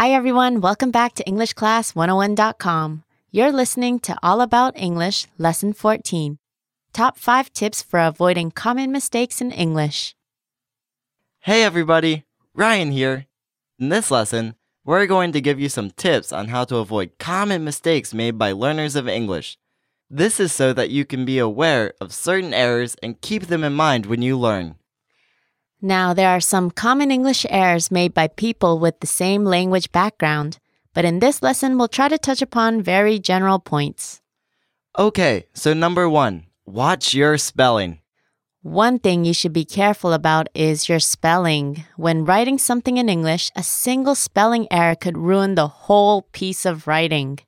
Hi, everyone. Welcome back to EnglishClass101.com. You're listening to All About English, Lesson 14 Top 5 Tips for Avoiding Common Mistakes in English. Hey, everybody. Ryan here. In this lesson, we're going to give you some tips on how to avoid common mistakes made by learners of English. This is so that you can be aware of certain errors and keep them in mind when you learn. Now, there are some common English errors made by people with the same language background, but in this lesson, we'll try to touch upon very general points. Okay, so number one, watch your spelling. One thing you should be careful about is your spelling. When writing something in English, a single spelling error could ruin the whole piece of writing.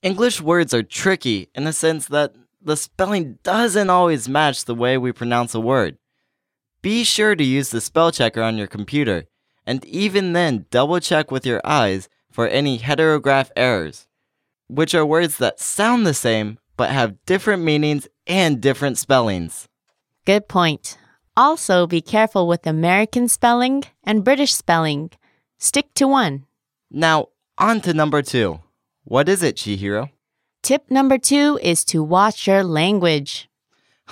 English words are tricky in the sense that the spelling doesn't always match the way we pronounce a word. Be sure to use the spell checker on your computer, and even then, double check with your eyes for any heterograph errors, which are words that sound the same but have different meanings and different spellings. Good point. Also, be careful with American spelling and British spelling. Stick to one. Now, on to number two. What is it, Chihiro? Tip number two is to watch your language.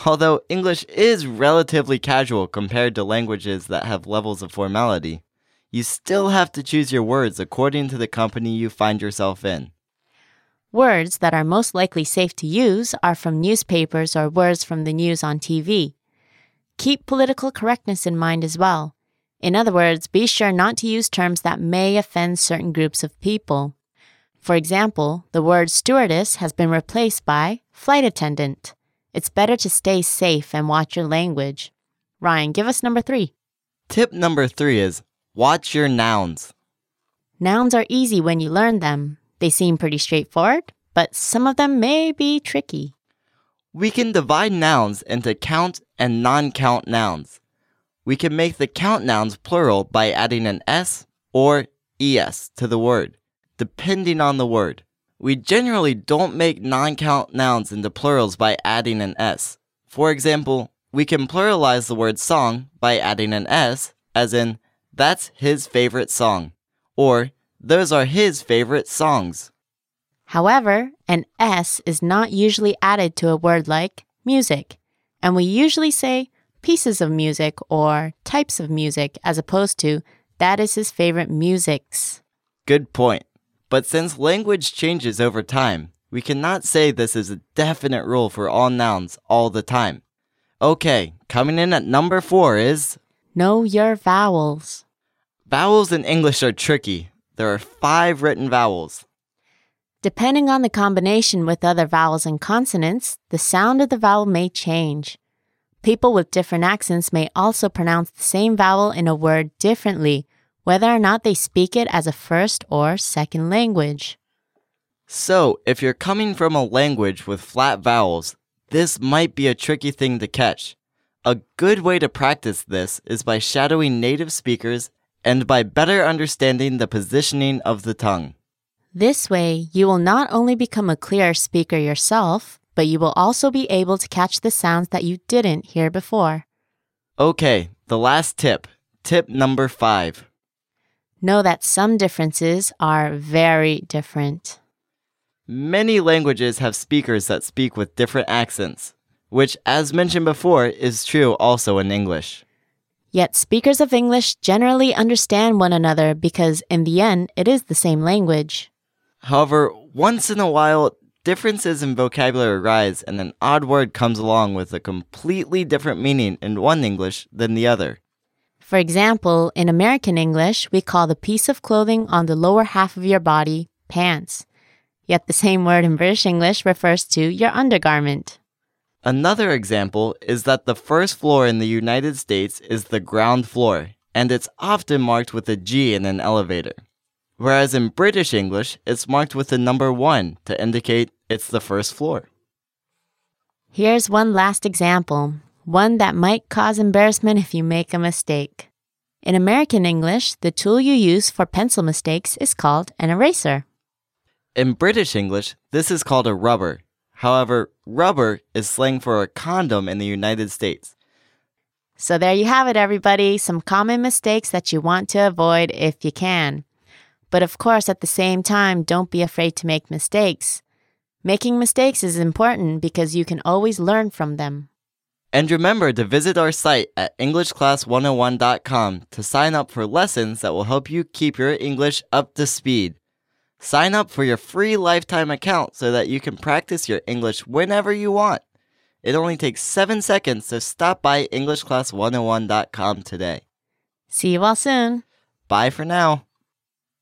Although English is relatively casual compared to languages that have levels of formality, you still have to choose your words according to the company you find yourself in. Words that are most likely safe to use are from newspapers or words from the news on TV. Keep political correctness in mind as well. In other words, be sure not to use terms that may offend certain groups of people. For example, the word stewardess has been replaced by flight attendant. It's better to stay safe and watch your language. Ryan, give us number three. Tip number three is watch your nouns. Nouns are easy when you learn them. They seem pretty straightforward, but some of them may be tricky. We can divide nouns into count and non count nouns. We can make the count nouns plural by adding an s or es to the word, depending on the word. We generally don't make non count nouns into plurals by adding an s. For example, we can pluralize the word song by adding an s, as in, that's his favorite song, or those are his favorite songs. However, an S is not usually added to a word like music, and we usually say pieces of music or types of music as opposed to that is his favorite musics. Good point. But since language changes over time, we cannot say this is a definite rule for all nouns all the time. Okay, coming in at number four is Know your vowels. vowels in English are tricky. There are five written vowels. Depending on the combination with other vowels and consonants, the sound of the vowel may change. People with different accents may also pronounce the same vowel in a word differently, whether or not they speak it as a first or second language. So, if you're coming from a language with flat vowels, this might be a tricky thing to catch. A good way to practice this is by shadowing native speakers and by better understanding the positioning of the tongue. This way, you will not only become a clearer speaker yourself, but you will also be able to catch the sounds that you didn't hear before. Okay, the last tip. Tip number five. Know that some differences are very different. Many languages have speakers that speak with different accents, which, as mentioned before, is true also in English. Yet speakers of English generally understand one another because, in the end, it is the same language. However, once in a while, differences in vocabulary arise and an odd word comes along with a completely different meaning in one English than the other. For example, in American English, we call the piece of clothing on the lower half of your body pants. Yet the same word in British English refers to your undergarment. Another example is that the first floor in the United States is the ground floor, and it's often marked with a G in an elevator. Whereas in British English, it's marked with the number 1 to indicate it's the first floor. Here's one last example, one that might cause embarrassment if you make a mistake. In American English, the tool you use for pencil mistakes is called an eraser. In British English, this is called a rubber. However, rubber is slang for a condom in the United States. So there you have it, everybody. Some common mistakes that you want to avoid if you can. But of course, at the same time, don't be afraid to make mistakes. Making mistakes is important because you can always learn from them. And remember to visit our site at EnglishClass101.com to sign up for lessons that will help you keep your English up to speed. Sign up for your free lifetime account so that you can practice your English whenever you want. It only takes seven seconds so stop by EnglishClass101.com today. See you all soon. Bye for now.